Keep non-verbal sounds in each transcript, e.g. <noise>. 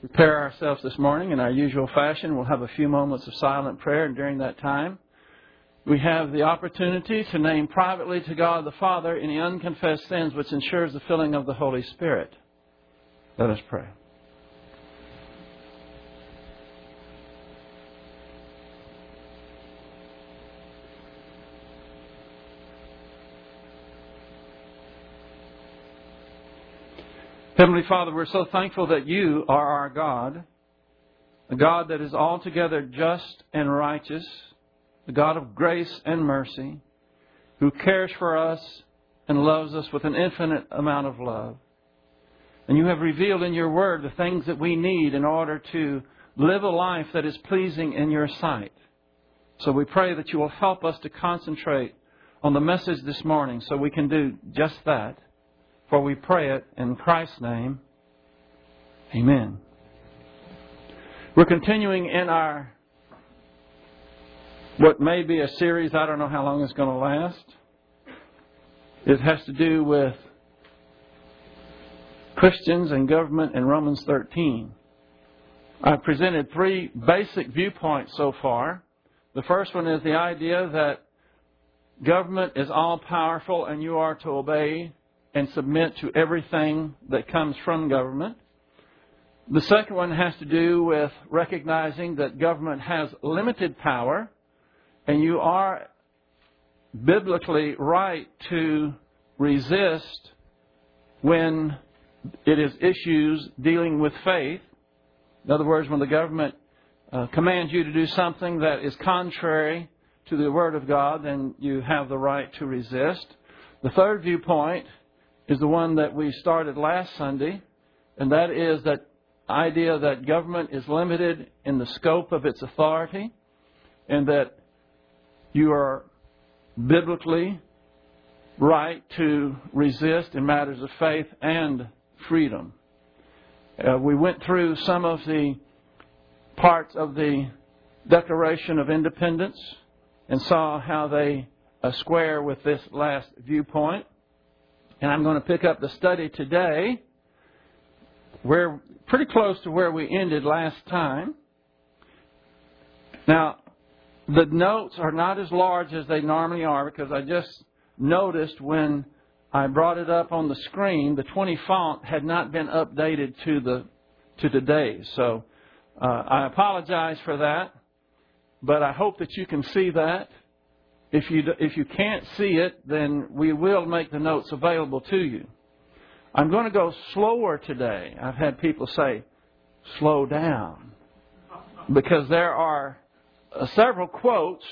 prepare ourselves this morning in our usual fashion. We'll have a few moments of silent prayer, and during that time, we have the opportunity to name privately to God the Father any unconfessed sins which ensures the filling of the Holy Spirit. Let us pray. Heavenly Father, we're so thankful that you are our God, a God that is altogether just and righteous, a God of grace and mercy, who cares for us and loves us with an infinite amount of love. And you have revealed in your word the things that we need in order to live a life that is pleasing in your sight. So we pray that you will help us to concentrate on the message this morning so we can do just that. For we pray it in Christ's name. Amen. We're continuing in our what may be a series, I don't know how long it's going to last. It has to do with Christians and government in Romans 13. I've presented three basic viewpoints so far. The first one is the idea that government is all powerful and you are to obey and submit to everything that comes from government. The second one has to do with recognizing that government has limited power and you are biblically right to resist when it is issues dealing with faith. In other words, when the government uh, commands you to do something that is contrary to the Word of God, then you have the right to resist. The third viewpoint is the one that we started last Sunday, and that is that idea that government is limited in the scope of its authority, and that you are biblically right to resist in matters of faith and freedom. Uh, we went through some of the parts of the Declaration of Independence and saw how they uh, square with this last viewpoint. And I'm going to pick up the study today. We're pretty close to where we ended last time. Now, the notes are not as large as they normally are because I just noticed when I brought it up on the screen, the 20 font had not been updated to the to today. So uh, I apologize for that, but I hope that you can see that. If you, if you can't see it, then we will make the notes available to you. I'm going to go slower today. I've had people say, slow down. Because there are uh, several quotes,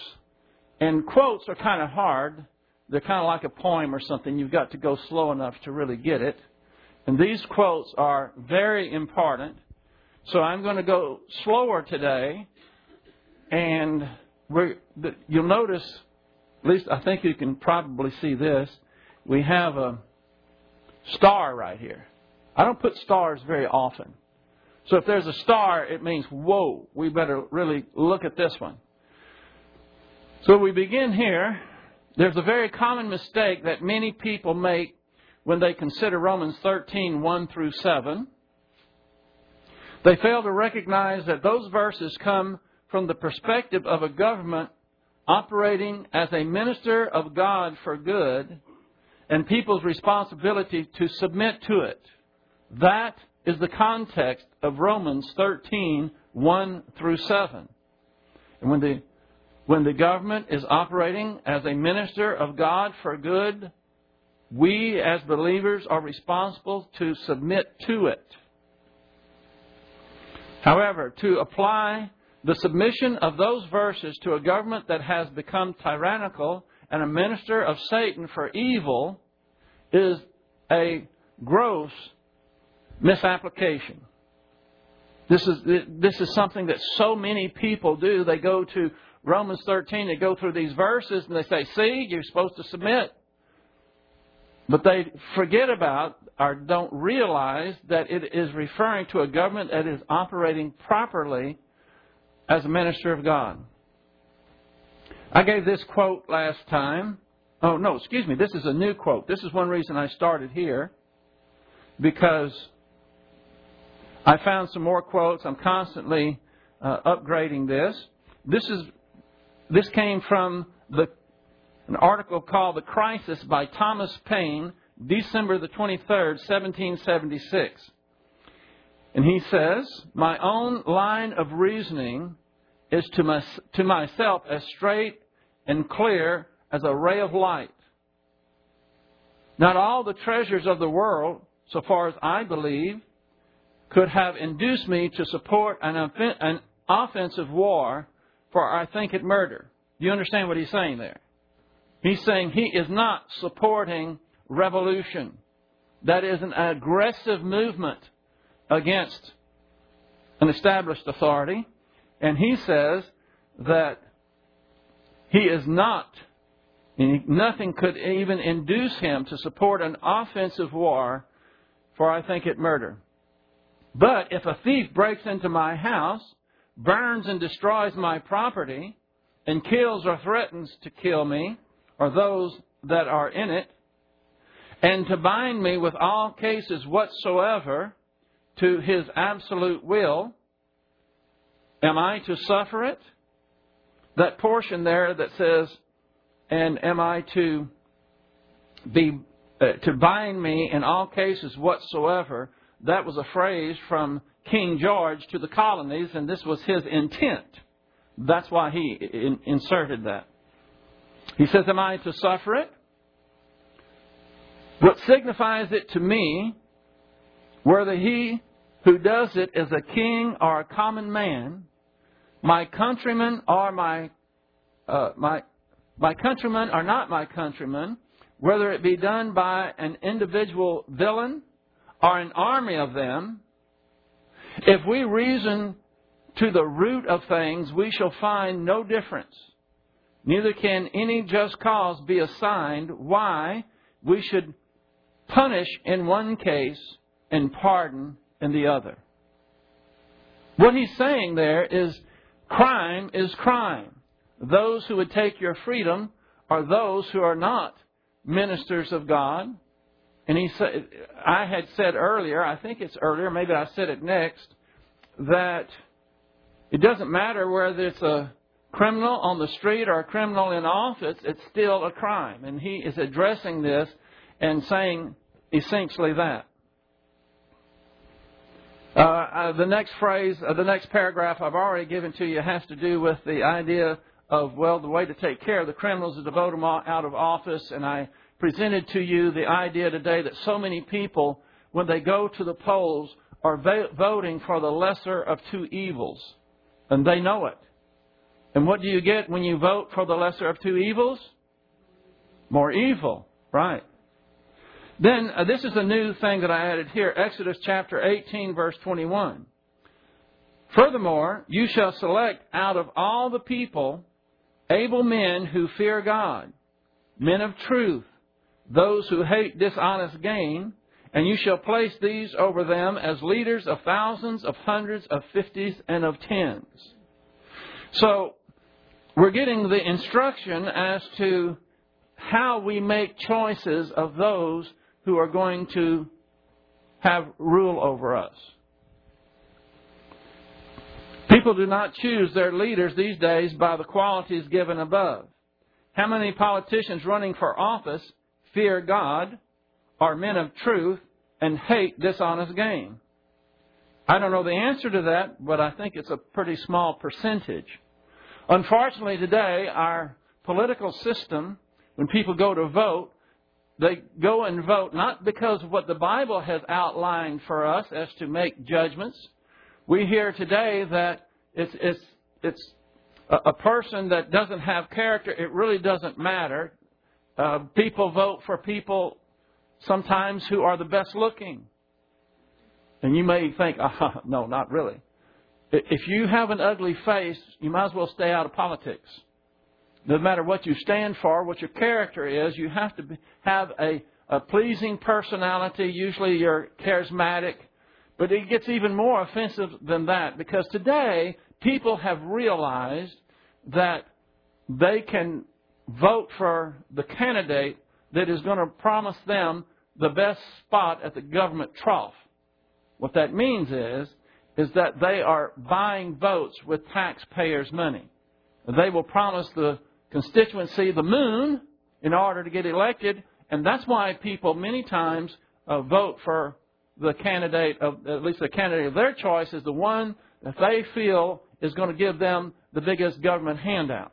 and quotes are kind of hard. They're kind of like a poem or something. You've got to go slow enough to really get it. And these quotes are very important. So I'm going to go slower today. And you'll notice at least I think you can probably see this. We have a star right here. I don't put stars very often. So if there's a star, it means, whoa, we better really look at this one. So we begin here. There's a very common mistake that many people make when they consider Romans 13, 1 through 7. They fail to recognize that those verses come from the perspective of a government operating as a minister of God for good and people's responsibility to submit to it. That is the context of Romans 13, 1 through 7. And when the, when the government is operating as a minister of God for good, we as believers are responsible to submit to it. However, to apply the submission of those verses to a government that has become tyrannical and a minister of Satan for evil is a gross misapplication. This is, this is something that so many people do. They go to Romans 13, they go through these verses and they say, See, you're supposed to submit. But they forget about or don't realize that it is referring to a government that is operating properly as a minister of God. I gave this quote last time. Oh, no, excuse me. This is a new quote. This is one reason I started here. Because I found some more quotes. I'm constantly uh, upgrading this. This is this came from the an article called "The Crisis" by Thomas Paine, December the 23rd, 1776. And he says, "My own line of reasoning is to, my, to myself as straight and clear as a ray of light. Not all the treasures of the world, so far as I believe, could have induced me to support an, an offensive war for I think it murder. Do you understand what he's saying there? He's saying he is not supporting revolution. That is an aggressive movement against an established authority. And he says that he is not, nothing could even induce him to support an offensive war, for I think it murder. But if a thief breaks into my house, burns and destroys my property, and kills or threatens to kill me, or those that are in it, and to bind me with all cases whatsoever to his absolute will, am I to suffer it? That portion there that says, and am I to be uh, to bind me in all cases whatsoever? That was a phrase from King George to the colonies, and this was his intent. That's why he in, inserted that. He says, Am I to suffer it? What signifies it to me, whether he who does it is a king or a common man, my countrymen are my, uh, my, my countrymen are not my countrymen, whether it be done by an individual villain or an army of them, if we reason to the root of things, we shall find no difference. Neither can any just cause be assigned why we should punish in one case and pardon in the other. What he's saying there is crime is crime. Those who would take your freedom are those who are not ministers of God. And he said, I had said earlier, I think it's earlier, maybe I said it next, that it doesn't matter whether it's a criminal on the street or a criminal in office, it's still a crime. And he is addressing this and saying essentially that. Uh, uh, the next phrase, uh, the next paragraph I've already given to you has to do with the idea of, well, the way to take care of the criminals is to vote them out of office. And I presented to you the idea today that so many people, when they go to the polls, are voting for the lesser of two evils. And they know it. And what do you get when you vote for the lesser of two evils? More evil. Right. Then, uh, this is a new thing that I added here Exodus chapter 18, verse 21. Furthermore, you shall select out of all the people able men who fear God, men of truth, those who hate dishonest gain, and you shall place these over them as leaders of thousands, of hundreds, of fifties, and of tens. So, we're getting the instruction as to how we make choices of those who are going to have rule over us. People do not choose their leaders these days by the qualities given above. How many politicians running for office fear God, are men of truth, and hate dishonest gain? I don't know the answer to that, but I think it's a pretty small percentage. Unfortunately, today, our political system, when people go to vote, they go and vote not because of what the Bible has outlined for us as to make judgments. We hear today that it's, it's, it's a, person that doesn't have character. It really doesn't matter. Uh, people vote for people sometimes who are the best looking. And you may think, oh, <laughs> no, not really. If you have an ugly face, you might as well stay out of politics. No matter what you stand for, what your character is, you have to have a, a pleasing personality. Usually you're charismatic. But it gets even more offensive than that because today people have realized that they can vote for the candidate that is going to promise them the best spot at the government trough. What that means is is that they are buying votes with taxpayers' money. They will promise the constituency the moon in order to get elected, and that's why people many times uh, vote for the candidate of at least the candidate of their choice is the one that they feel is going to give them the biggest government handout.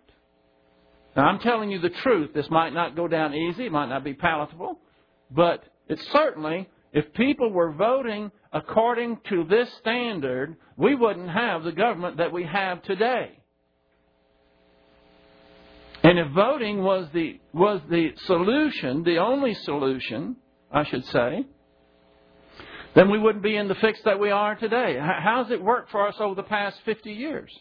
Now I'm telling you the truth. This might not go down easy, it might not be palatable, but it's certainly if people were voting according to this standard, we wouldn't have the government that we have today. And if voting was the, was the solution, the only solution, I should say, then we wouldn't be in the fix that we are today. How's it worked for us over the past 50 years?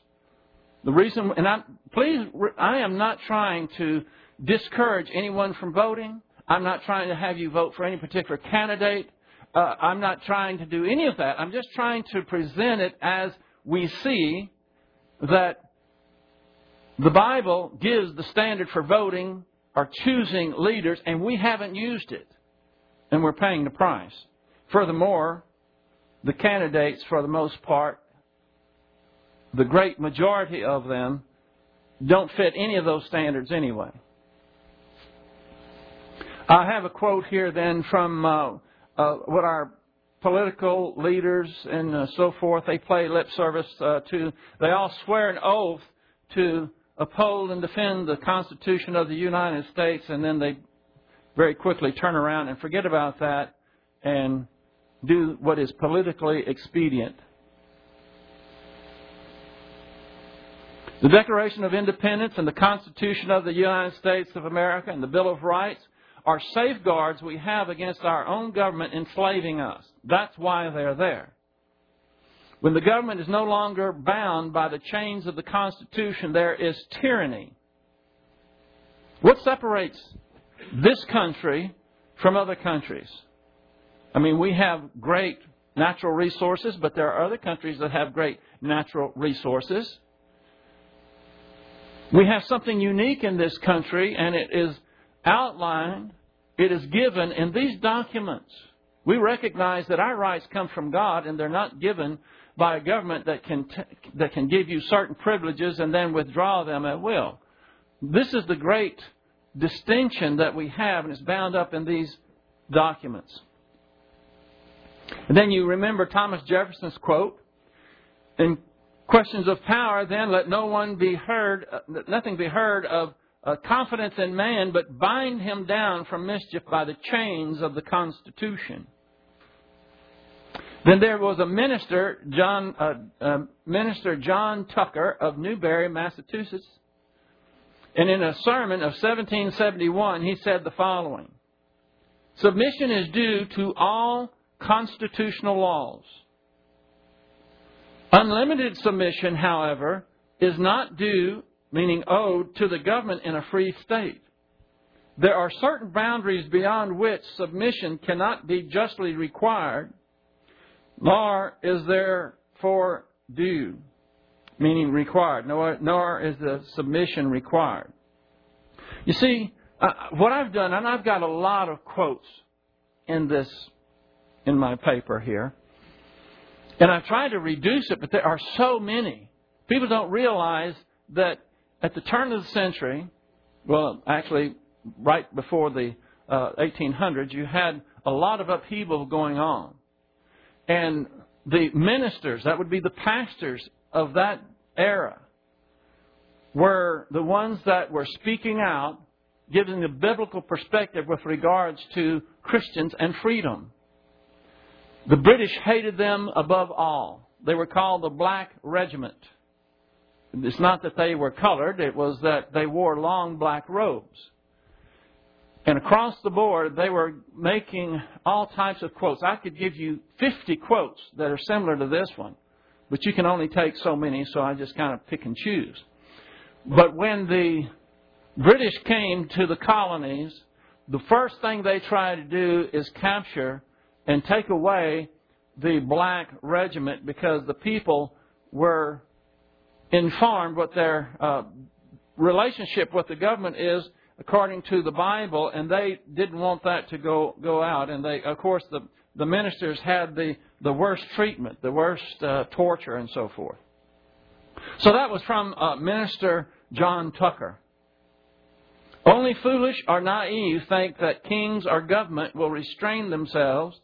The reason, and I, please, I am not trying to discourage anyone from voting. I'm not trying to have you vote for any particular candidate. Uh, I'm not trying to do any of that. I'm just trying to present it as we see that the Bible gives the standard for voting or choosing leaders, and we haven't used it. And we're paying the price. Furthermore, the candidates, for the most part, the great majority of them, don't fit any of those standards anyway. I have a quote here then from uh, uh, what our political leaders and uh, so forth they play lip service uh, to. They all swear an oath to uphold and defend the Constitution of the United States, and then they very quickly turn around and forget about that and do what is politically expedient. The Declaration of Independence and the Constitution of the United States of America and the Bill of Rights are safeguards we have against our own government enslaving us. That's why they're there. When the government is no longer bound by the chains of the Constitution, there is tyranny. What separates this country from other countries? I mean, we have great natural resources, but there are other countries that have great natural resources. We have something unique in this country, and it is outlined, it is given in these documents. We recognize that our rights come from God, and they're not given by a government that can, t- that can give you certain privileges and then withdraw them at will. This is the great distinction that we have, and it's bound up in these documents. And then you remember Thomas Jefferson's quote in questions of power. Then let no one be heard, uh, nothing be heard of uh, confidence in man, but bind him down from mischief by the chains of the Constitution. Then there was a minister, John, uh, uh, Minister John Tucker of Newbury, Massachusetts, and in a sermon of 1771, he said the following Submission is due to all constitutional laws. Unlimited submission, however, is not due, meaning owed, to the government in a free state. There are certain boundaries beyond which submission cannot be justly required nor is there for due, meaning required, nor, nor is the submission required. You see, uh, what I've done, and I've got a lot of quotes in this, in my paper here, and I've tried to reduce it, but there are so many. People don't realize that at the turn of the century, well, actually, right before the uh, 1800s, you had a lot of upheaval going on. And the ministers, that would be the pastors of that era, were the ones that were speaking out, giving the biblical perspective with regards to Christians and freedom. The British hated them above all. They were called the Black Regiment. It's not that they were colored, it was that they wore long black robes. And across the board, they were making all types of quotes. I could give you 50 quotes that are similar to this one, but you can only take so many, so I just kind of pick and choose. But when the British came to the colonies, the first thing they tried to do is capture and take away the black regiment because the people were informed what their uh, relationship with the government is according to the Bible, and they didn't want that to go go out. And they, of course, the the ministers had the the worst treatment, the worst uh, torture, and so forth. So that was from uh, Minister John Tucker. Only foolish or naive think that kings or government will restrain themselves,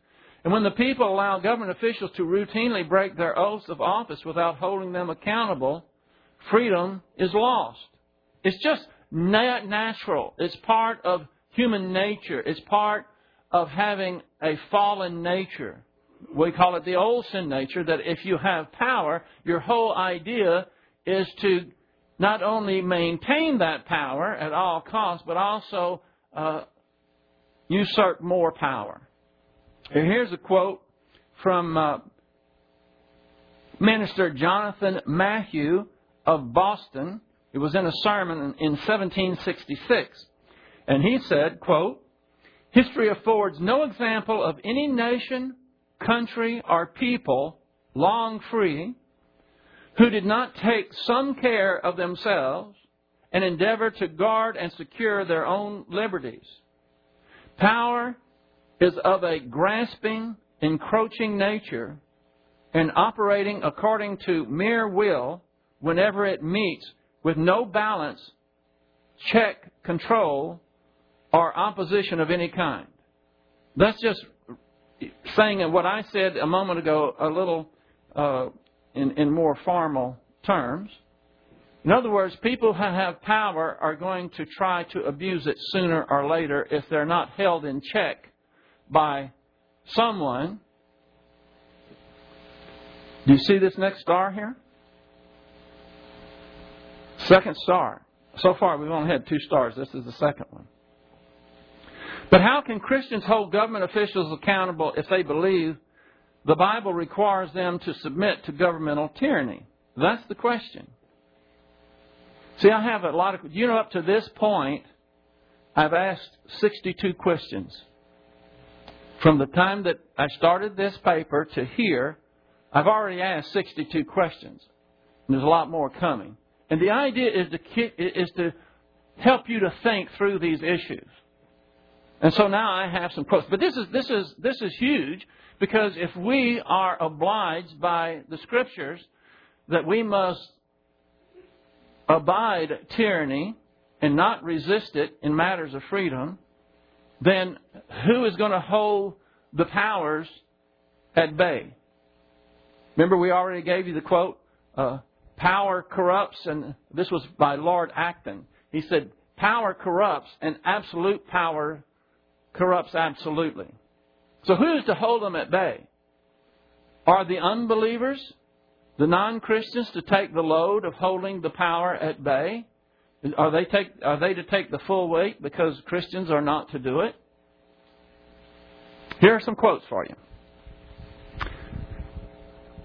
and when the people allow government officials to routinely break their oaths of office without holding them accountable, freedom is lost. It's just natural. It's part of human nature. It's part of having a fallen nature. We call it the old sin nature, that if you have power, your whole idea is to not only maintain that power at all costs, but also uh, usurp more power. And here's a quote from uh, Minister Jonathan Mayhew of Boston. It was in a sermon in 1766. And he said, quote, History affords no example of any nation, country, or people long free who did not take some care of themselves and endeavor to guard and secure their own liberties. Power is of a grasping, encroaching nature and operating according to mere will whenever it meets with no balance, check, control, or opposition of any kind. That's just saying what I said a moment ago a little uh, in, in more formal terms. In other words, people who have power are going to try to abuse it sooner or later if they're not held in check by someone. Do you see this next star here? Second star. So far, we've only had two stars. This is the second one. But how can Christians hold government officials accountable if they believe the Bible requires them to submit to governmental tyranny? That's the question. See, I have a lot of, you know, up to this point, I've asked 62 questions. From the time that I started this paper to here, I've already asked 62 questions. And there's a lot more coming. And the idea is to, is to help you to think through these issues. And so now I have some quotes. But this is, this is, this is huge because if we are obliged by the scriptures that we must abide tyranny and not resist it in matters of freedom, then who is going to hold the powers at bay? Remember, we already gave you the quote uh, power corrupts, and this was by Lord Acton. He said, Power corrupts, and absolute power corrupts absolutely. So who's to hold them at bay? Are the unbelievers, the non Christians, to take the load of holding the power at bay? Are they, take, are they to take the full weight because Christians are not to do it? Here are some quotes for you.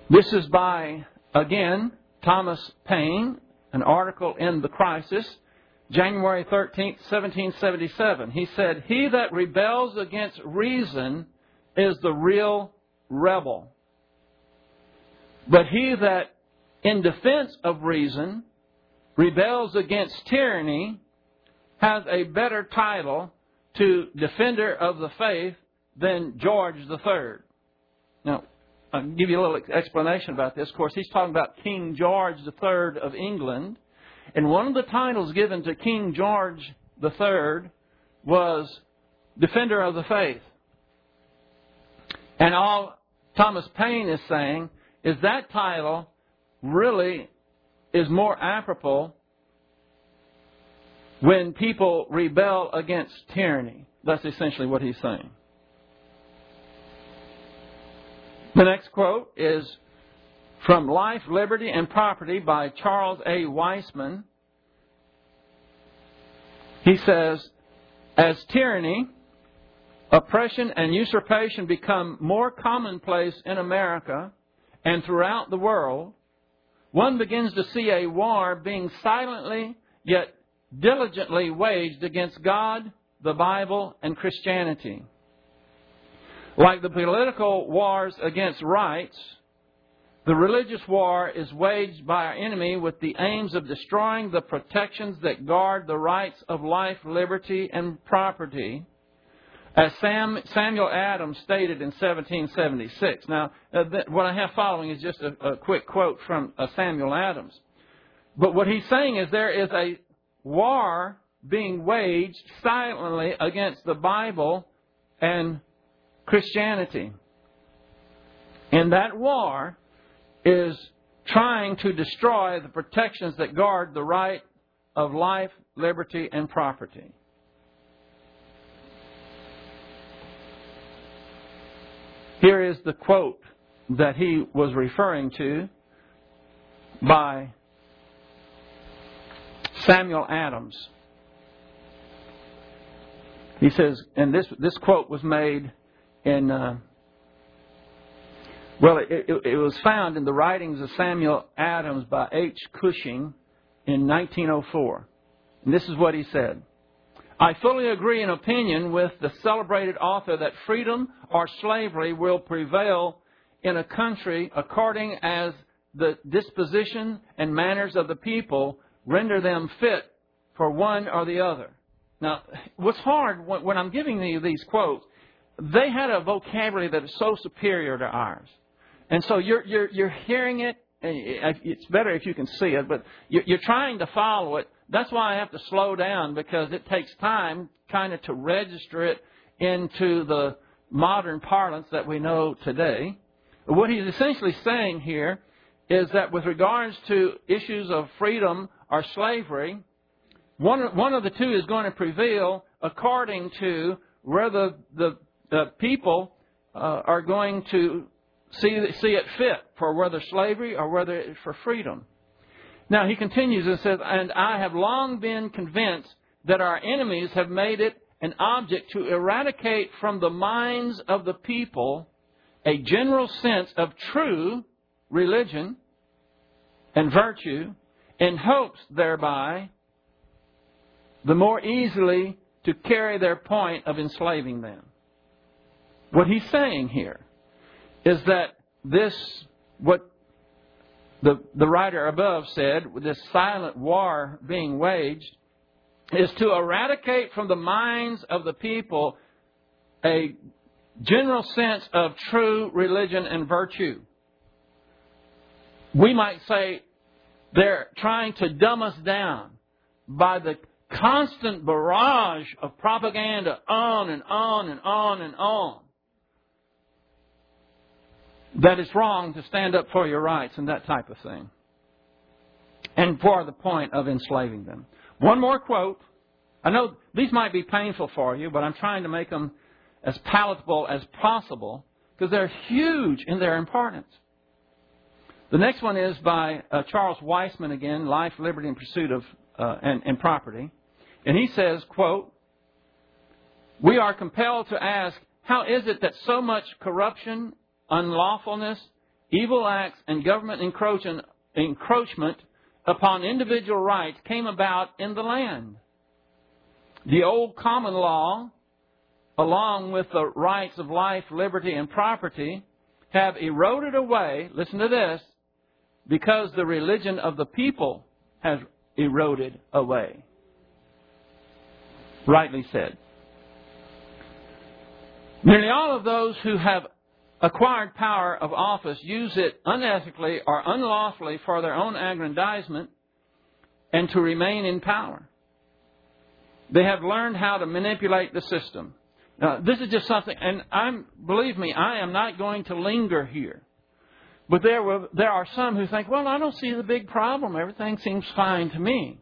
This is by, again, Thomas Paine, an article in The Crisis, January 13, 1777. He said, He that rebels against reason is the real rebel. But he that, in defense of reason, rebels against tyranny has a better title to defender of the faith than George III. Now, I'll give you a little explanation about this. Of course, he's talking about King George III of England. And one of the titles given to King George III was Defender of the Faith. And all Thomas Paine is saying is that title really is more apropos when people rebel against tyranny. That's essentially what he's saying. The next quote is from Life, Liberty, and Property by Charles A. Weisman. He says, As tyranny, oppression, and usurpation become more commonplace in America and throughout the world, one begins to see a war being silently yet diligently waged against God, the Bible, and Christianity. Like the political wars against rights, the religious war is waged by our enemy with the aims of destroying the protections that guard the rights of life, liberty, and property, as Sam, Samuel Adams stated in 1776. Now, uh, th- what I have following is just a, a quick quote from uh, Samuel Adams. But what he's saying is there is a war being waged silently against the Bible and Christianity. And that war is trying to destroy the protections that guard the right of life, liberty, and property. Here is the quote that he was referring to by Samuel Adams. He says, and this, this quote was made in, uh, well, it, it, it was found in the writings of Samuel Adams by H. Cushing in 1904. And this is what he said. I fully agree in opinion with the celebrated author that freedom or slavery will prevail in a country according as the disposition and manners of the people render them fit for one or the other. Now, what's hard when I'm giving you these quotes, they had a vocabulary that is so superior to ours. And so you're, you're, you're hearing it. It's better if you can see it, but you're trying to follow it. That's why I have to slow down because it takes time kind of to register it into the modern parlance that we know today. What he's essentially saying here is that with regards to issues of freedom or slavery, one, one of the two is going to prevail according to whether the, the people uh, are going to see, see it fit for whether slavery or whether it's for freedom. Now he continues and says, And I have long been convinced that our enemies have made it an object to eradicate from the minds of the people a general sense of true religion and virtue in hopes thereby the more easily to carry their point of enslaving them. What he's saying here is that this, what the, the writer above said, this silent war being waged, is to eradicate from the minds of the people a general sense of true religion and virtue. We might say they're trying to dumb us down by the constant barrage of propaganda on and on and on and on. That it's wrong to stand up for your rights and that type of thing. And for the point of enslaving them. One more quote. I know these might be painful for you, but I'm trying to make them as palatable as possible because they're huge in their importance. The next one is by uh, Charles Weisman again, Life, Liberty, and Pursuit of uh, and, and Property. And he says, quote, We are compelled to ask, how is it that so much corruption, unlawfulness, evil acts, and government encroachment upon individual rights came about in the land? The old common law, along with the rights of life, liberty, and property, have eroded away, listen to this, because the religion of the people has eroded away rightly said. Nearly all of those who have acquired power of office use it unethically or unlawfully for their own aggrandizement and to remain in power. They have learned how to manipulate the system. Now, this is just something, and I'm, believe me, I am not going to linger here. But there, were, there are some who think, well, I don't see the big problem. Everything seems fine to me.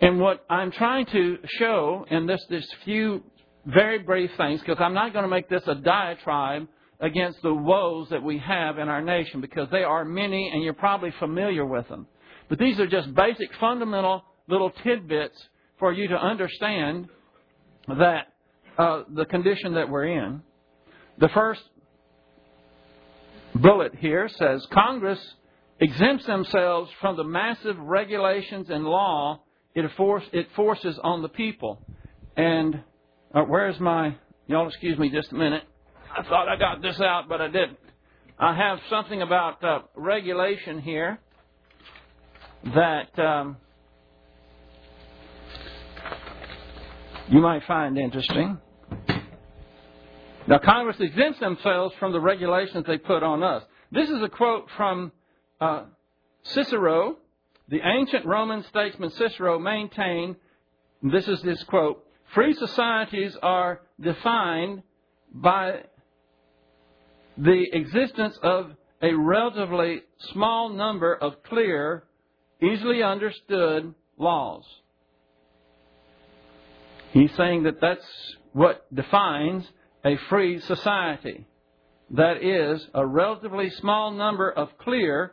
And what I'm trying to show in this, this few very brief things, because I'm not going to make this a diatribe against the woes that we have in our nation, because they are many and you're probably familiar with them. But these are just basic, fundamental little tidbits for you to understand that uh, the condition that we're in. The first bullet here says Congress exempts themselves from the massive regulations and law it, force, it forces on the people. And uh, where's my, y'all excuse me just a minute. I thought I got this out, but I didn't. I have something about uh, regulation here that um, you might find interesting. Now, Congress exempts themselves from the regulations they put on us. This is a quote from uh, Cicero. The ancient Roman statesman Cicero maintained, this is his quote, free societies are defined by the existence of a relatively small number of clear, easily understood laws. He's saying that that's what defines a free society. That is, a relatively small number of clear,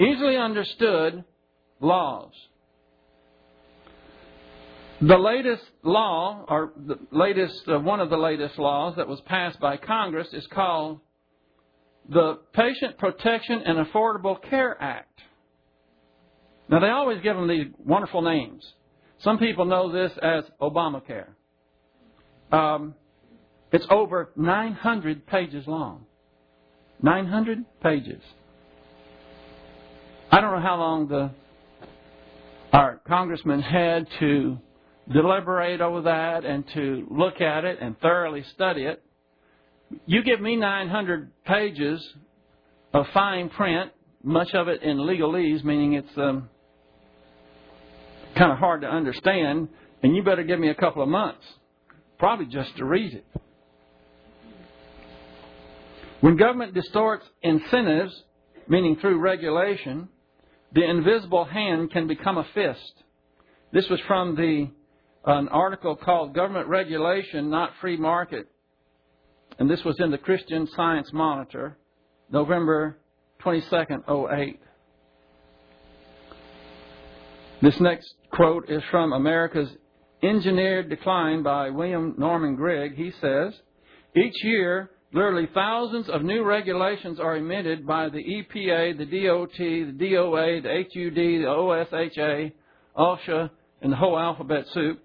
easily understood laws. The latest law, or the latest, uh, one of the latest laws that was passed by Congress is called the Patient Protection and Affordable Care Act. Now, they always give them these wonderful names. Some people know this as Obamacare. Um, it's over 900 pages long. 900 pages. I don't know how long the our congressman had to deliberate over that and to look at it and thoroughly study it. You give me 900 pages of fine print, much of it in legalese, meaning it's um, kind of hard to understand, and you better give me a couple of months, probably just to read it. When government distorts incentives, meaning through regulation, the invisible hand can become a fist. This was from the an article called Government Regulation, Not Free Market. And this was in the Christian Science Monitor, November 22nd, 08. This next quote is from America's Engineered Decline by William Norman Grigg. He says, Each year, Literally thousands of new regulations are emitted by the EPA, the DOT, the DOA, the HUD, the OSHA, OSHA, and the whole alphabet soup.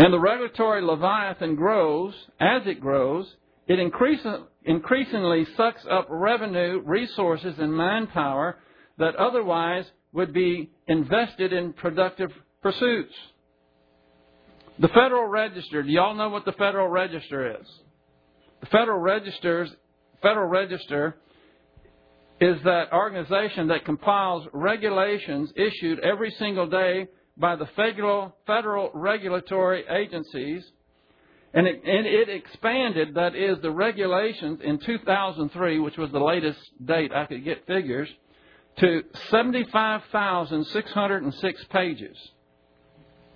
And the regulatory leviathan grows. As it grows, it increasingly sucks up revenue, resources, and manpower that otherwise would be invested in productive pursuits. The Federal Register, do y'all know what the Federal Register is? The Federal Register's Federal Register is that organization that compiles regulations issued every single day by the federal, federal regulatory agencies. And it, and it expanded, that is, the regulations in 2003, which was the latest date I could get figures, to 75,606 pages.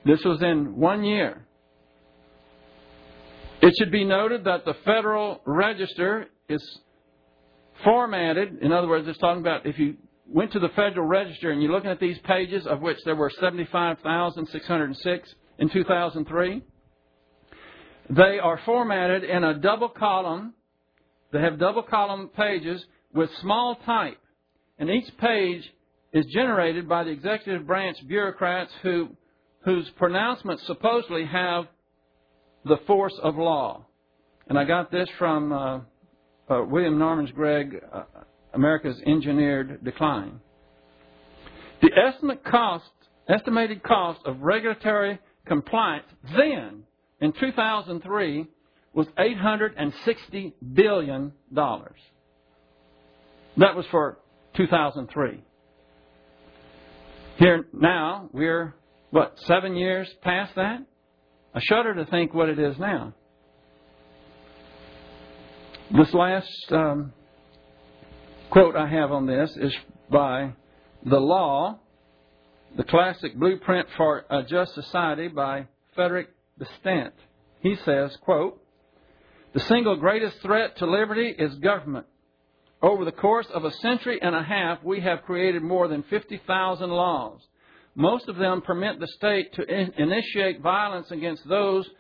This was in one year. It should be noted that the Federal Register is formatted. In other words, it's talking about if you went to the Federal Register and you're looking at these pages, of which there were 75,606 in 2003, they are formatted in a double column. They have double column pages with small type. And each page is generated by the executive branch bureaucrats who whose pronouncements supposedly have the force of law. And I got this from uh, uh, William Norman's Grigg, uh, America's Engineered Decline. The estimate cost, estimated cost of regulatory compliance then, in 2003, was $860 billion. That was for 2003. Here now, we're what, seven years past that? I shudder to think what it is now. This last um, quote I have on this is by The Law, the classic blueprint for a just society by Frederick Bastiat. He says, quote, The single greatest threat to liberty is government. Over the course of a century and a half, we have created more than 50,000 laws. Most of them permit the state to in- initiate violence against those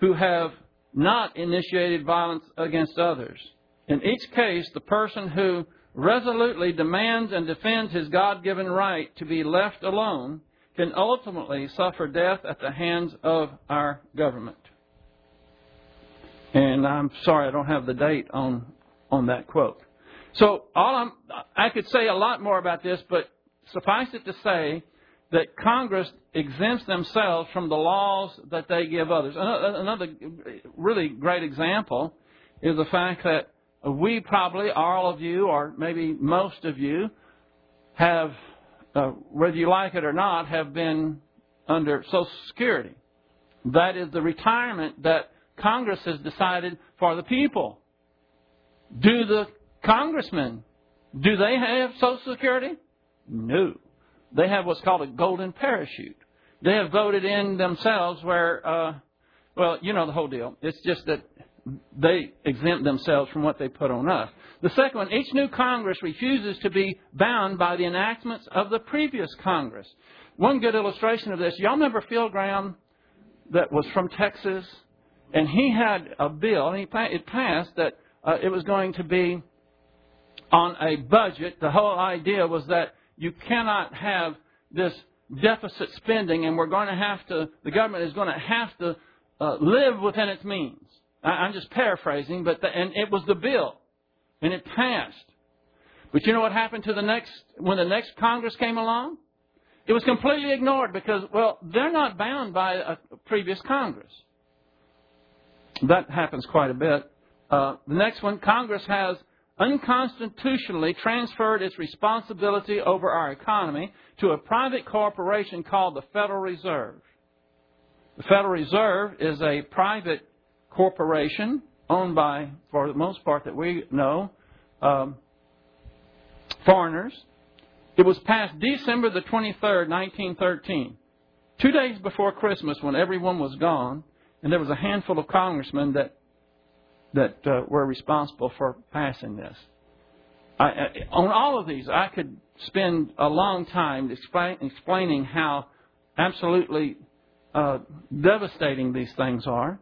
who have not initiated violence against others. In each case, the person who resolutely demands and defends his God given right to be left alone can ultimately suffer death at the hands of our government. And I'm sorry I don't have the date on on that quote. So all I'm I could say a lot more about this, but suffice it to say that Congress exempts themselves from the laws that they give others. Another really great example is the fact that we probably, all of you, or maybe most of you, have, uh, whether you like it or not, have been under Social Security. That is the retirement that Congress has decided for the people. Do the congressmen, do they have Social Security? No. They have what's called a golden parachute. They have voted in themselves where, uh, well, you know the whole deal. It's just that they exempt themselves from what they put on us. The second one, each new Congress refuses to be bound by the enactments of the previous Congress. One good illustration of this, y'all remember Phil Gramm that was from Texas? And he had a bill, and he, it passed that uh, it was going to be on a budget. The whole idea was that you cannot have this deficit spending, and we're going to have to, the government is going to have to uh, live within its means. I, am just paraphrasing, but the, and it was the bill, and it passed. But you know what happened to the next when the next Congress came along? It was completely ignored because, well, they're not bound by a previous Congress. That happens quite a bit. Uh, the next one, Congress has unconstitutionally transferred its responsibility over our economy to a private corporation called the Federal Reserve. The Federal Reserve is a private corporation owned by, for the most part that we know, um, foreigners. It was passed December the 23rd, 1913, two days before Christmas when everyone was gone, and there was a handful of congressmen that that uh, were responsible for passing this. I, I, on all of these, I could spend a long time explain, explaining how absolutely uh, devastating these things are.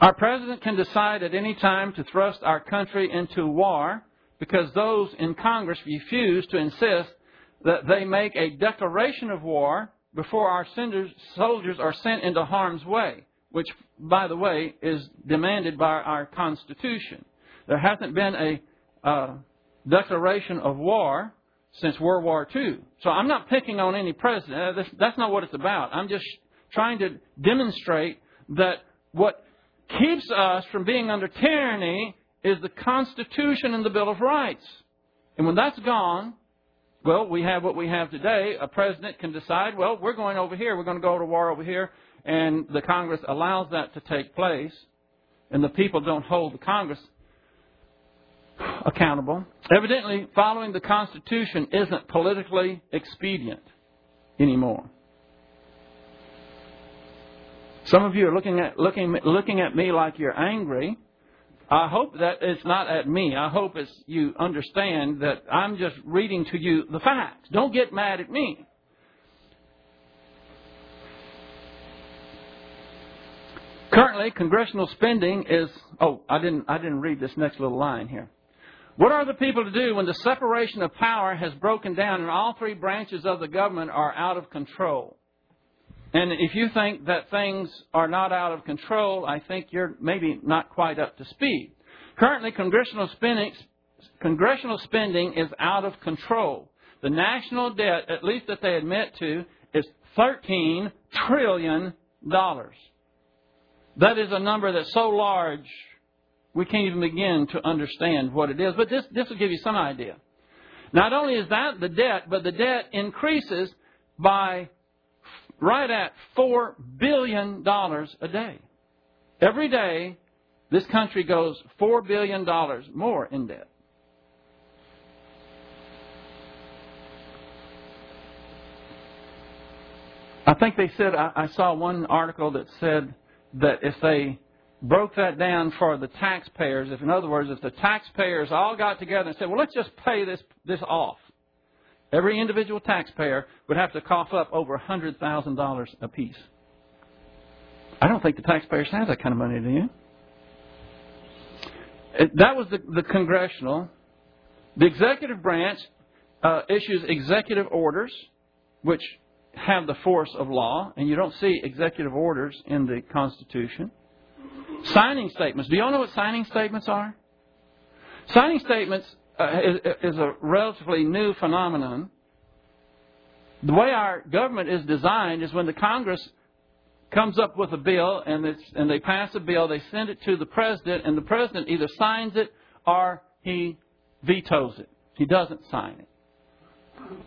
Our president can decide at any time to thrust our country into war because those in Congress refuse to insist that they make a declaration of war before our soldiers are sent into harm's way, which, by the way, is demanded by our Constitution. There hasn't been a uh, declaration of war since World War II. So I'm not picking on any president. That's not what it's about. I'm just trying to demonstrate that what keeps us from being under tyranny is the Constitution and the Bill of Rights. And when that's gone, well, we have what we have today. A president can decide, well, we're going over here, we're going to go to war over here, and the Congress allows that to take place, and the people don't hold the Congress accountable. Evidently, following the Constitution isn't politically expedient anymore. Some of you are looking at looking looking at me like you're angry. I hope that it's not at me. I hope it's you understand that I'm just reading to you the facts. Don't get mad at me. Currently, congressional spending is oh, I didn't I didn't read this next little line here. What are the people to do when the separation of power has broken down and all three branches of the government are out of control? And if you think that things are not out of control, I think you're maybe not quite up to speed. Currently, congressional spending, congressional spending is out of control. The national debt, at least that they admit to, is $13 trillion. That is a number that's so large we can't even begin to understand what it is. But this, this will give you some idea. Not only is that the debt, but the debt increases by right at $4 billion a day. Every day, this country goes $4 billion more in debt. I think they said, I, I saw one article that said that if they broke that down for the taxpayers, if in other words, if the taxpayers all got together and said, well, let's just pay this, this off, Every individual taxpayer would have to cough up over $100,000 apiece. I don't think the taxpayers have that kind of money, do you? That was the, the congressional. The executive branch uh, issues executive orders, which have the force of law, and you don't see executive orders in the Constitution. Signing statements. Do you all know what signing statements are? Signing statements uh, is, is a relatively new phenomenon. The way our government is designed is when the Congress comes up with a bill and, and they pass a bill, they send it to the president, and the president either signs it or he vetoes it. He doesn't sign it.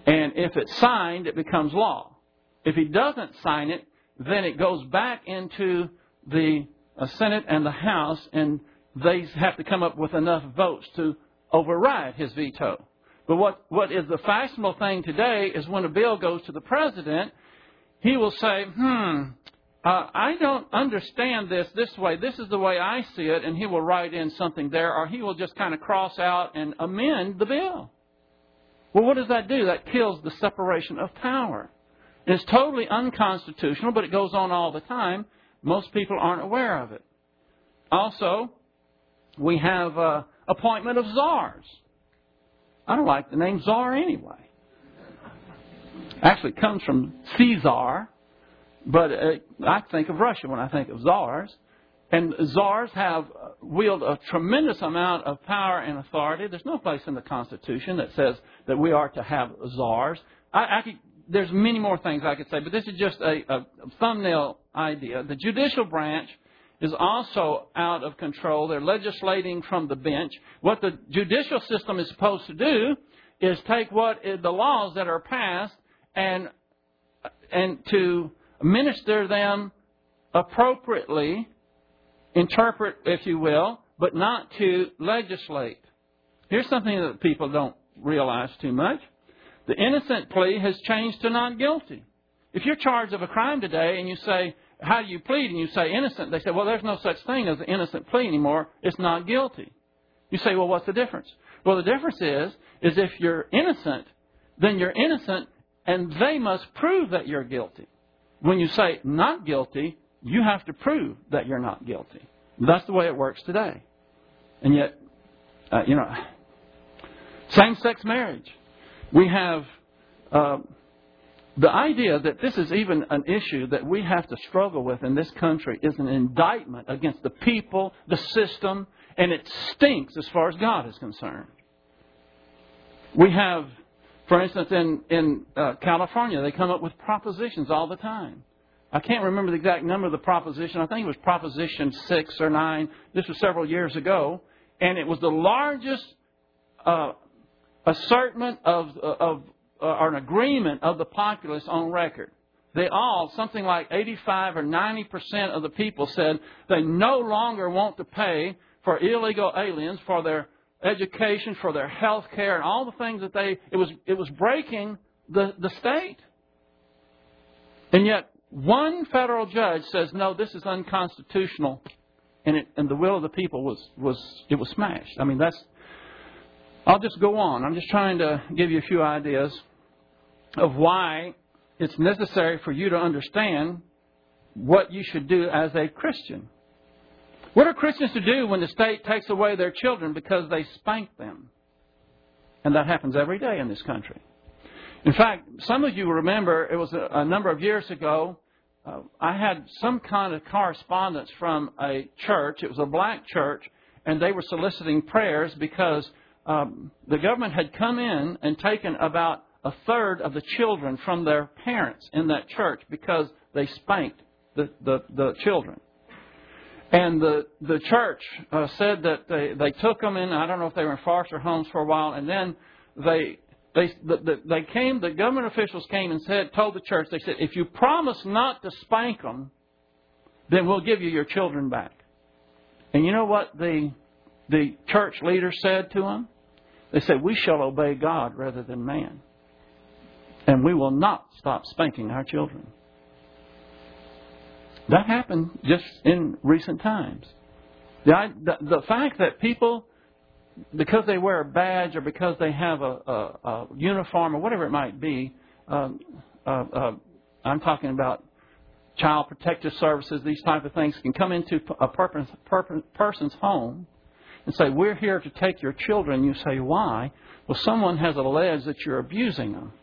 And if it's signed, it becomes law. If he doesn't sign it, then it goes back into the uh, Senate and the House, and they have to come up with enough votes to override his veto. But what, what is the fashionable thing today is when a bill goes to the president, he will say, hmm, uh, I don't understand this this way. This is the way I see it, and he will write in something there, or he will just kind of cross out and amend the bill. Well, what does that do? That kills the separation of power. It's totally unconstitutional, but it goes on all the time. Most people aren't aware of it. Also, we have uh, appointment of czars. I don't like the name czar anyway. Actually, it comes from Caesar, but uh, I think of Russia when I think of czars. And czars have wield a tremendous amount of power and authority. There's no place in the Constitution that says that we are to have czars. I, I could, there's many more things I could say, but this is just a, a thumbnail idea. The judicial branch is also out of control. They're legislating from the bench. What the judicial system is supposed to do is take what the laws that are passed and and to minister them appropriately interpret, if you will, but not to legislate. Here's something that people don't realize too much. The innocent plea has changed to not guilty. If you're charged of a crime today and you say, how do you plead? And you say innocent, they say, well, there's no such thing as an innocent plea anymore. It's not guilty. You say, well, what's the difference? Well, the difference is, is if you're innocent, then you're innocent and they must prove that you're guilty. When you say not guilty, you have to prove that you're not guilty. That's the way it works today. And yet, uh, you know, same sex marriage. We have uh, the idea that this is even an issue that we have to struggle with in this country is an indictment against the people, the system, and it stinks as far as God is concerned. We have, for instance, in, in uh, California, they come up with propositions all the time. I can't remember the exact number of the proposition. I think it was Proposition 6 or 9. This was several years ago. And it was the largest uh, assertment of, of Uh, or an agreement of the populace on record. They all, something like 85 or 90 percent of the people said they no longer want to pay for illegal aliens for their education, for their health care, and all the things that they, it was, it was breaking the, the state. And yet, one federal judge says, no, this is unconstitutional, and, it, and the will of the people was, was, it was smashed. I mean, that's, I'll just go on. I'm just trying to give you a few ideas of why it's necessary for you to understand what you should do as a Christian. What are Christians to do when the state takes away their children because they spank them? And that happens every day in this country. In fact, some of you remember it was a, a number of years ago. Uh, I had some kind of correspondence from a church. It was a black church, and they were soliciting prayers because um, the government had come in and taken about a third of the children from their parents in that church because they spanked the, the, the children. And the, the church uh, said that they, they took them in, I don't know if they were in foster homes for a while, and then they they, the, they came, the government officials came and said, told the church, they said, if you promise not to spank them, then we'll give you your children back. And you know what the, the church leader said to them? They said, we shall obey God rather than man. And we will not stop spanking our children. That happened just in recent times. The, the, the fact that people because they wear a badge or because they have a, a, a uniform or whatever it might be, um, uh, uh, I'm talking about child protective services, these type of things can come into a person's home and say, "We're here to take your children." You say, "Why?" Well, someone has alleged that you're abusing them.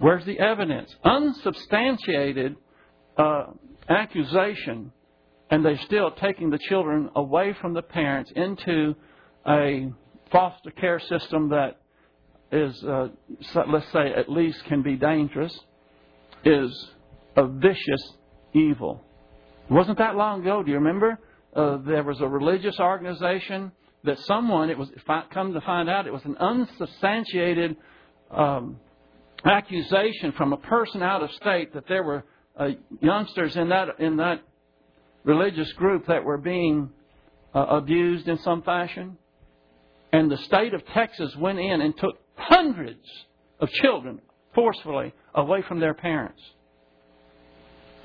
Where's the evidence? Unsubstantiated uh, accusation, and they're still taking the children away from the parents into a foster care system that is, uh, let's say, at least can be dangerous, is a vicious evil. It wasn't that long ago, do you remember? Uh, there was a religious organization that someone, it was come to find out, it was an unsubstantiated um, accusation from a person out of state that there were uh, youngsters in that in that religious group that were being uh, abused in some fashion. And the state of Texas went in and took hundreds of children forcefully away from their parents.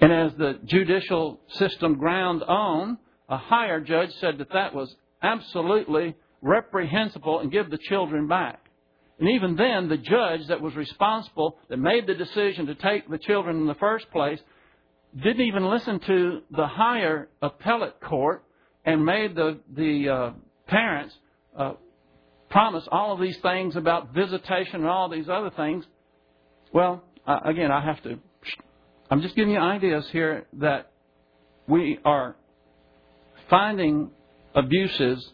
And as the judicial system ground on, a higher judge said that that was absolutely reprehensible and give the children back. And even then, the judge that was responsible, that made the decision to take the children in the first place, didn't even listen to the higher appellate court and made the, the uh, parents uh, promise all of these things about visitation and all these other things. Well, uh, again, I have to. I'm just giving you ideas here that we are finding abuses.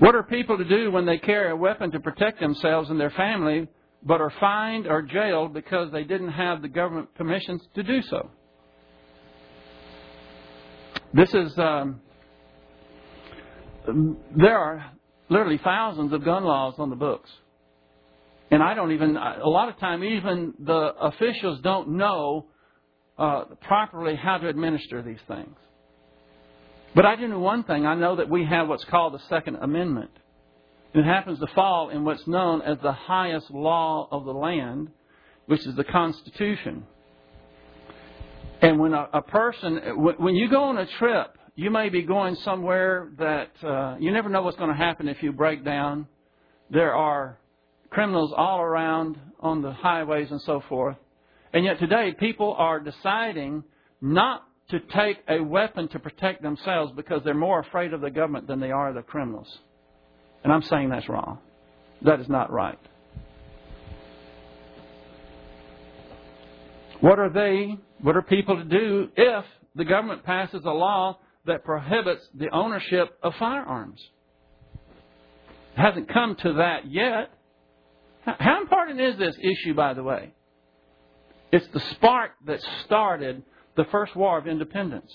What are people to do when they carry a weapon to protect themselves and their family, but are fined or jailed because they didn't have the government permissions to do so? This is. Um, there are literally thousands of gun laws on the books. And I don't even, a lot of time, even the officials don't know uh, properly how to administer these things. But I do know one thing. I know that we have what's called the Second Amendment. It happens to fall in what's known as the highest law of the land, which is the Constitution. And when a, a person, when you go on a trip, you may be going somewhere that uh, you never know what's going to happen if you break down. There are criminals all around on the highways and so forth. And yet today, people are deciding not to take a weapon to protect themselves because they're more afraid of the government than they are of the criminals. And I'm saying that's wrong. That is not right. What are they, what are people to do if the government passes a law that prohibits the ownership of firearms? It hasn't come to that yet. How important is this issue, by the way? It's the spark that started the first war of independence.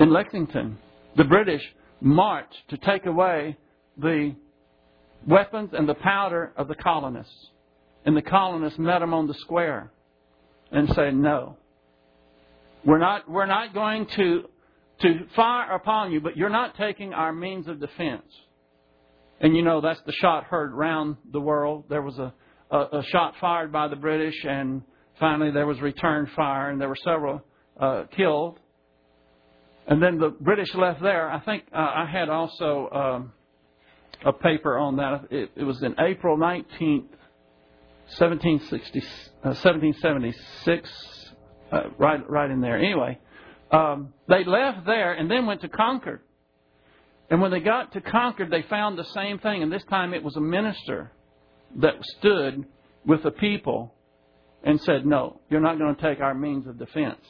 In Lexington, the British marched to take away the weapons and the powder of the colonists. And the colonists met them on the square and said, No. We're not, we're not going to, to fire upon you, but you're not taking our means of defense. And you know, that's the shot heard round the world. There was a, a, a shot fired by the British, and finally there was return fire, and there were several uh, killed. And then the British left there. I think uh, I had also um, a paper on that. It, it was in April 19th, 1760, uh, 1776, uh, right, right in there. Anyway, um, they left there and then went to Concord. And when they got to Concord, they found the same thing, and this time it was a minister that stood with the people and said, No, you're not going to take our means of defense.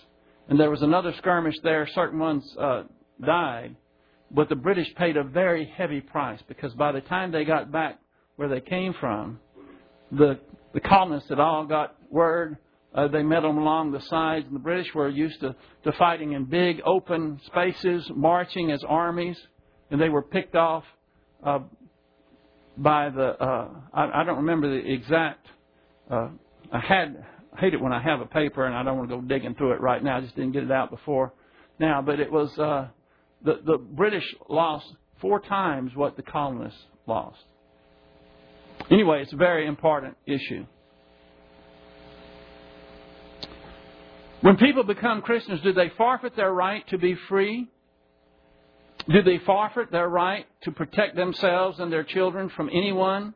And there was another skirmish there. Certain ones uh, died, but the British paid a very heavy price because by the time they got back where they came from, the, the colonists had all got word. Uh, they met them along the sides, and the British were used to, to fighting in big open spaces, marching as armies and they were picked off uh, by the. Uh, I, I don't remember the exact. I had I hate it when I have a paper and I don't want to go digging through it right now. I just didn't get it out before now, but it was uh, the the British lost four times what the colonists lost. Anyway, it's a very important issue. When people become Christians, do they forfeit their right to be free? Do they forfeit their right to protect themselves and their children from anyone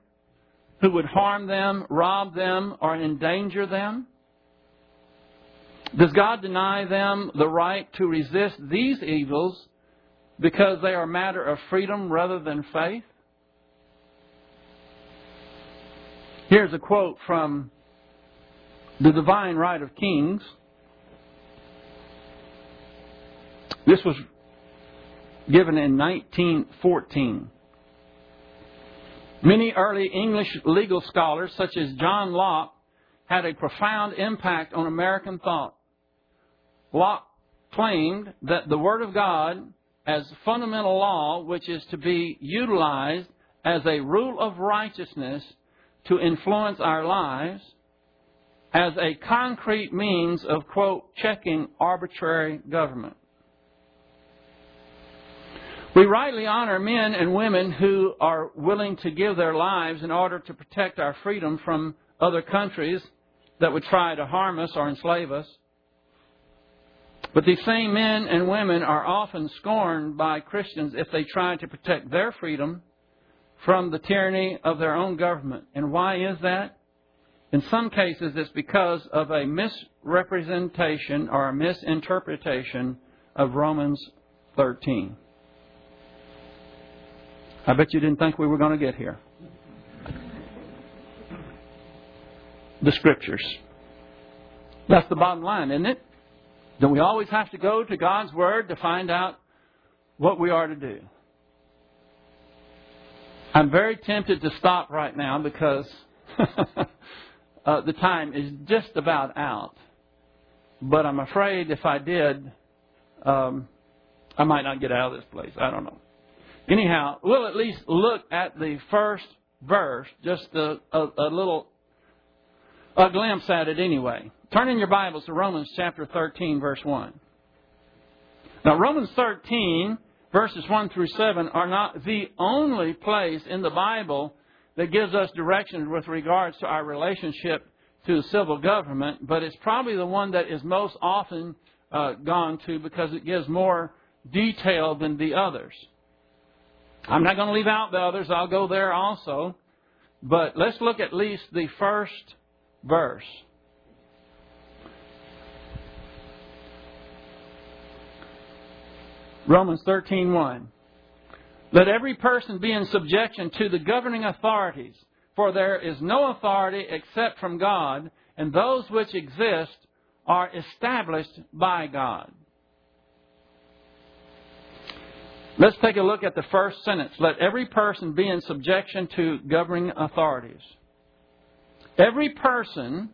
who would harm them, rob them, or endanger them? Does God deny them the right to resist these evils because they are a matter of freedom rather than faith? Here's a quote from The Divine Right of Kings. This was given in 1914. Many early English legal scholars, such as John Locke, had a profound impact on American thought. Locke claimed that the Word of God, as fundamental law, which is to be utilized as a rule of righteousness to influence our lives, as a concrete means of, quote, checking arbitrary government. We rightly honor men and women who are willing to give their lives in order to protect our freedom from other countries that would try to harm us or enslave us. But these same men and women are often scorned by Christians if they try to protect their freedom from the tyranny of their own government. And why is that? In some cases, it's because of a misrepresentation or a misinterpretation of Romans 13. I bet you didn't think we were going to get here. The Scriptures. That's the bottom line, isn't it? Don't we always have to go to God's Word to find out what we are to do? I'm very tempted to stop right now because <laughs> uh, the time is just about out. But I'm afraid if I did, um, I might not get out of this place. I don't know. Anyhow, we'll at least look at the first verse, just a, a, a little a glimpse at it anyway. Turn in your Bibles to Romans chapter 13, verse 1. Now, Romans 13, verses 1 through 7, are not the only place in the Bible that gives us directions with regards to our relationship to the civil government, but it's probably the one that is most often uh, gone to because it gives more detail than the others. I'm not going to leave out the others, I'll go there also. But let's look at least the first verse. Romans 13:1 Let every person be in subjection to the governing authorities, for there is no authority except from God, and those which exist are established by God. Let's take a look at the first sentence. Let every person be in subjection to governing authorities. Every person,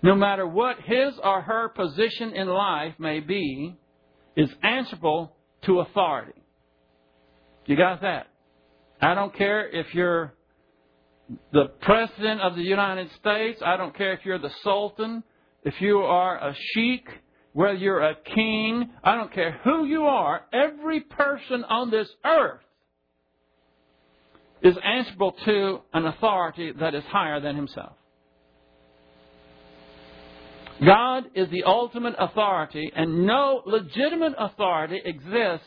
no matter what his or her position in life may be, is answerable to authority. You got that? I don't care if you're the President of the United States. I don't care if you're the Sultan. If you are a sheik, whether you're a king, I don't care who you are, every person on this earth is answerable to an authority that is higher than himself. God is the ultimate authority, and no legitimate authority exists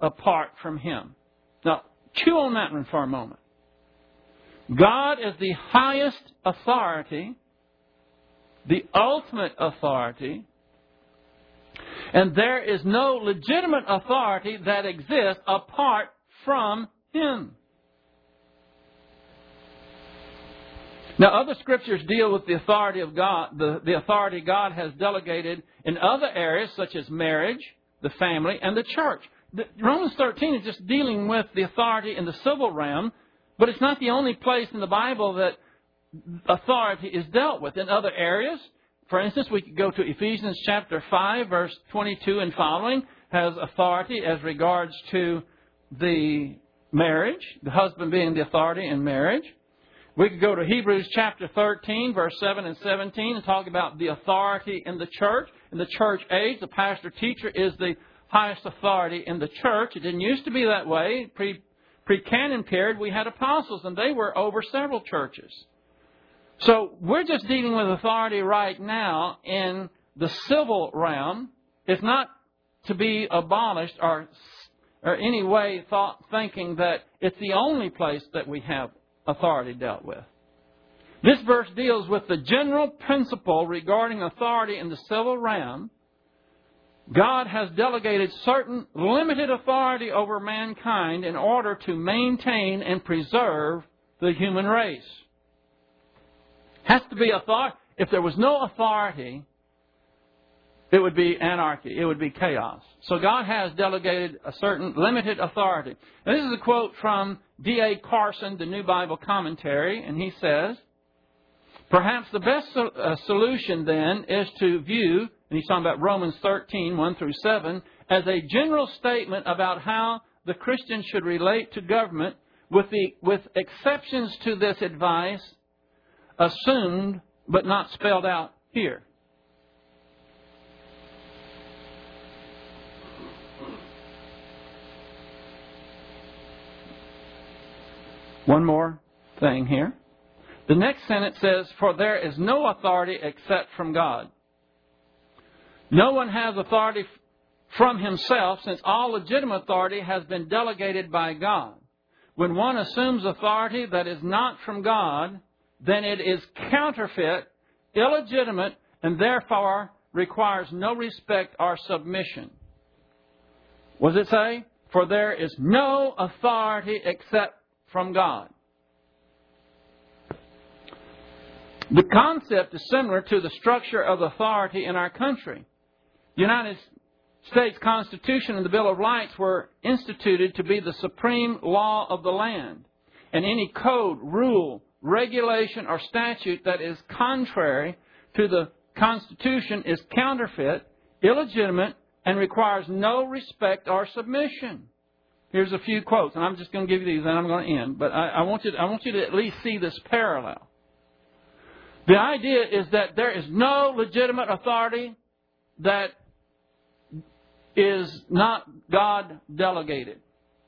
apart from Him. Now, chew on that one for a moment. God is the highest authority, the ultimate authority, and there is no legitimate authority that exists apart from Him. Now, other scriptures deal with the authority of God, the, the authority God has delegated in other areas such as marriage, the family, and the church. The, Romans 13 is just dealing with the authority in the civil realm, but it's not the only place in the Bible that authority is dealt with. In other areas, for instance, we could go to Ephesians chapter 5, verse 22 and following, has authority as regards to the marriage, the husband being the authority in marriage. We could go to Hebrews chapter 13, verse 7 and 17, and talk about the authority in the church. In the church age, the pastor teacher is the highest authority in the church. It didn't used to be that way. Pre canon period, we had apostles, and they were over several churches. So we're just dealing with authority right now in the civil realm. It's not to be abolished or, or any way thought, thinking that it's the only place that we have authority dealt with. This verse deals with the general principle regarding authority in the civil realm. God has delegated certain limited authority over mankind in order to maintain and preserve the human race. Has to be authority. If there was no authority, it would be anarchy. It would be chaos. So God has delegated a certain limited authority. And this is a quote from D.A. Carson, the New Bible Commentary, and he says, Perhaps the best uh, solution then is to view, and he's talking about Romans 13, 1 through 7, as a general statement about how the Christian should relate to government with, the, with exceptions to this advice assumed but not spelled out here. One more thing here. The next sentence says, For there is no authority except from God. No one has authority from himself since all legitimate authority has been delegated by God. When one assumes authority that is not from God, then it is counterfeit, illegitimate, and therefore requires no respect or submission. What does it say? For there is no authority except from God. The concept is similar to the structure of authority in our country. The United States Constitution and the Bill of Rights were instituted to be the supreme law of the land. And any code, rule, regulation, or statute that is contrary to the Constitution is counterfeit, illegitimate, and requires no respect or submission. Here's a few quotes, and I'm just going to give you these, and I'm going to end. But I, I, want you to, I want you to at least see this parallel. The idea is that there is no legitimate authority that is not God delegated.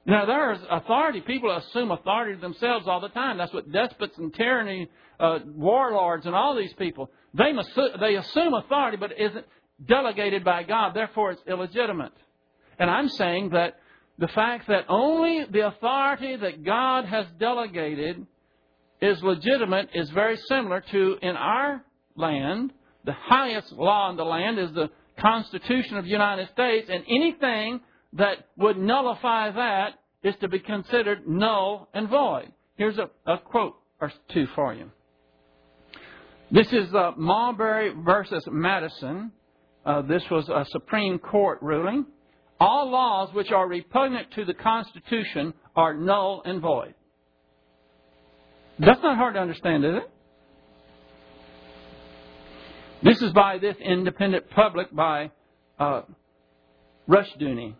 Now, there is authority. People assume authority themselves all the time. That's what despots and tyranny, uh, warlords, and all these people they they assume authority, but it isn't delegated by God. Therefore, it's illegitimate. And I'm saying that the fact that only the authority that God has delegated is legitimate is very similar to in our land, the highest law in the land is the Constitution of the United States, and anything that would nullify that is to be considered null and void. Here's a, a quote or two for you. This is uh, Marbury versus Madison. Uh, this was a Supreme Court ruling. All laws which are repugnant to the Constitution are null and void. That's not hard to understand, is it? This is by this Independent Republic by uh, Rushdoony.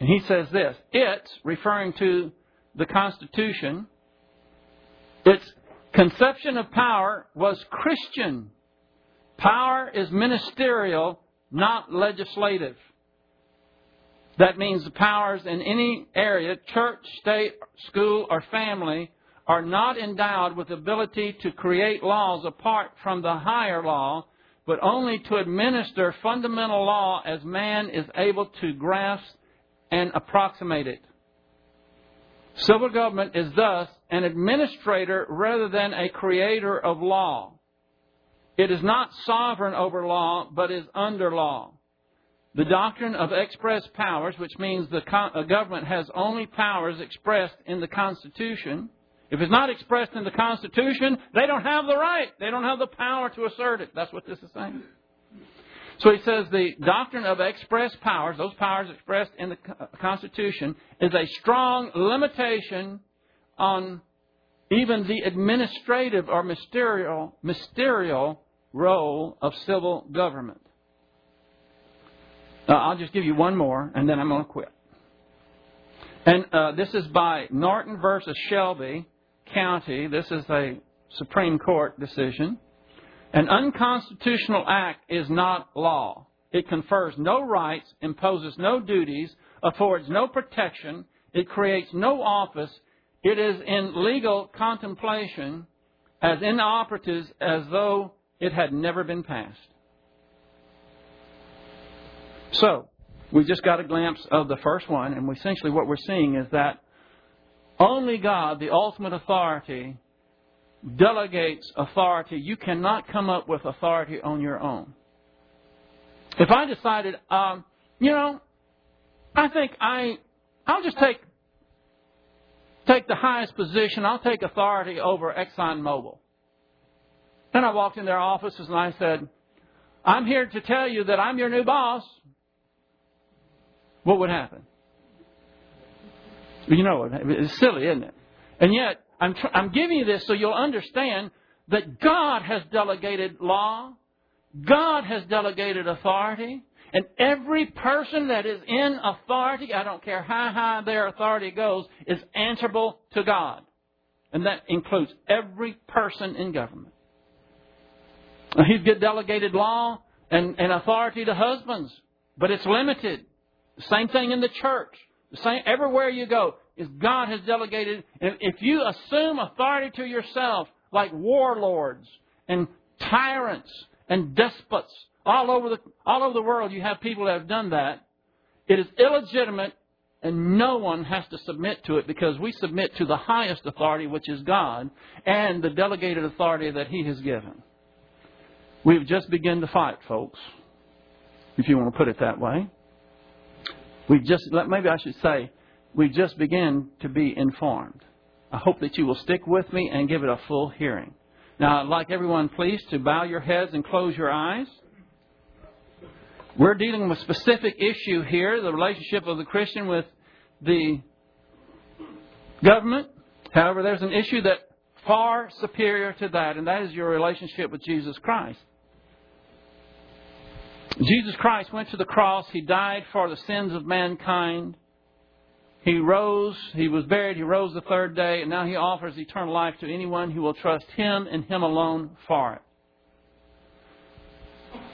And he says this It's, referring to the Constitution, its conception of power was Christian. Power is ministerial, not legislative. That means the powers in any area, church, state, school, or family, are not endowed with ability to create laws apart from the higher law, but only to administer fundamental law as man is able to grasp and approximate it. Civil government is thus an administrator rather than a creator of law. It is not sovereign over law, but is under law. The doctrine of express powers, which means the government has only powers expressed in the Constitution, if it's not expressed in the Constitution, they don't have the right. They don't have the power to assert it. That's what this is saying. So he says the doctrine of express powers, those powers expressed in the Constitution, is a strong limitation on even the administrative or ministerial, ministerial role of civil government. Uh, I'll just give you one more, and then I'm going to quit. And uh, this is by Norton versus Shelby County. This is a Supreme Court decision. An unconstitutional act is not law. It confers no rights, imposes no duties, affords no protection, it creates no office. It is in legal contemplation as inoperative as though it had never been passed. So, we just got a glimpse of the first one, and essentially what we're seeing is that only God, the ultimate authority, delegates authority. You cannot come up with authority on your own. If I decided, um, you know, I think I, I'll just take take the highest position. I'll take authority over ExxonMobil. Then I walked in their offices and I said, I'm here to tell you that I'm your new boss, what would happen? You know, it's silly, isn't it? And yet, I'm, tr- I'm giving you this so you'll understand that God has delegated law, God has delegated authority, and every person that is in authority, I don't care how high their authority goes, is answerable to God. And that includes every person in government. He's delegated law and, and authority to husbands, but it's limited. Same thing in the church. Same everywhere you go is God has delegated. And if you assume authority to yourself, like warlords and tyrants and despots all over the all over the world, you have people that have done that. It is illegitimate, and no one has to submit to it because we submit to the highest authority, which is God, and the delegated authority that He has given. We've just begun to fight, folks, if you want to put it that way. We just, maybe I should say, we just begin to be informed. I hope that you will stick with me and give it a full hearing. Now, I'd like everyone, please, to bow your heads and close your eyes. We're dealing with a specific issue here the relationship of the Christian with the government. However, there's an issue that far superior to that, and that is your relationship with Jesus Christ. Jesus Christ went to the cross. He died for the sins of mankind. He rose, he was buried, he rose the third day, and now he offers eternal life to anyone who will trust him and him alone for it.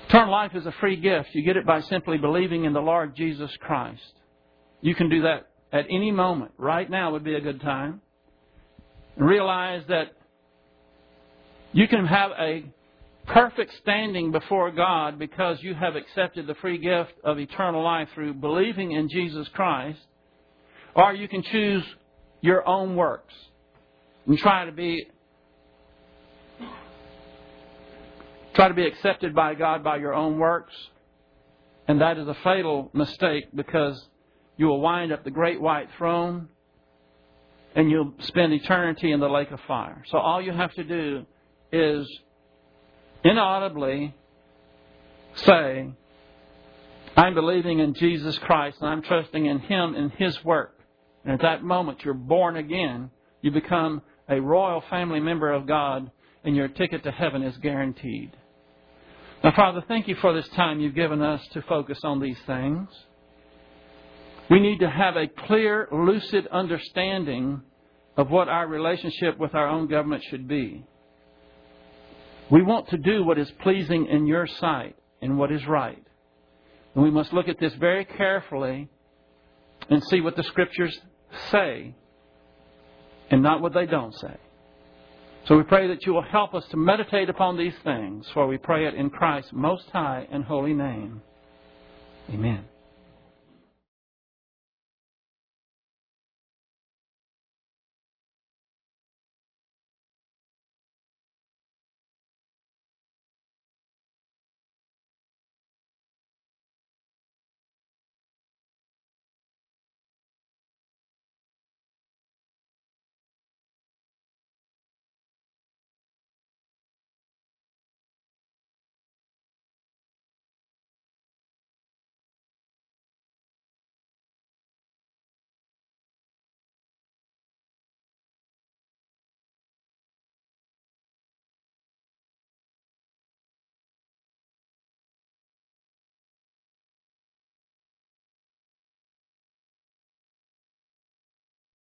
Eternal life is a free gift. You get it by simply believing in the Lord Jesus Christ. You can do that at any moment. Right now would be a good time. Realize that you can have a perfect standing before God because you have accepted the free gift of eternal life through believing in Jesus Christ, or you can choose your own works and try to be try to be accepted by God by your own works, and that is a fatal mistake because you will wind up the great white throne and you'll spend eternity in the lake of fire. So all you have to do is inaudibly say, I'm believing in Jesus Christ and I'm trusting in Him and His work. And at that moment, you're born again. You become a royal family member of God, and your ticket to heaven is guaranteed. Now, Father, thank you for this time you've given us to focus on these things. We need to have a clear, lucid understanding of what our relationship with our own government should be. We want to do what is pleasing in your sight and what is right. And we must look at this very carefully and see what the Scriptures say and not what they don't say. So we pray that you will help us to meditate upon these things, for we pray it in Christ's most high and holy name. Amen.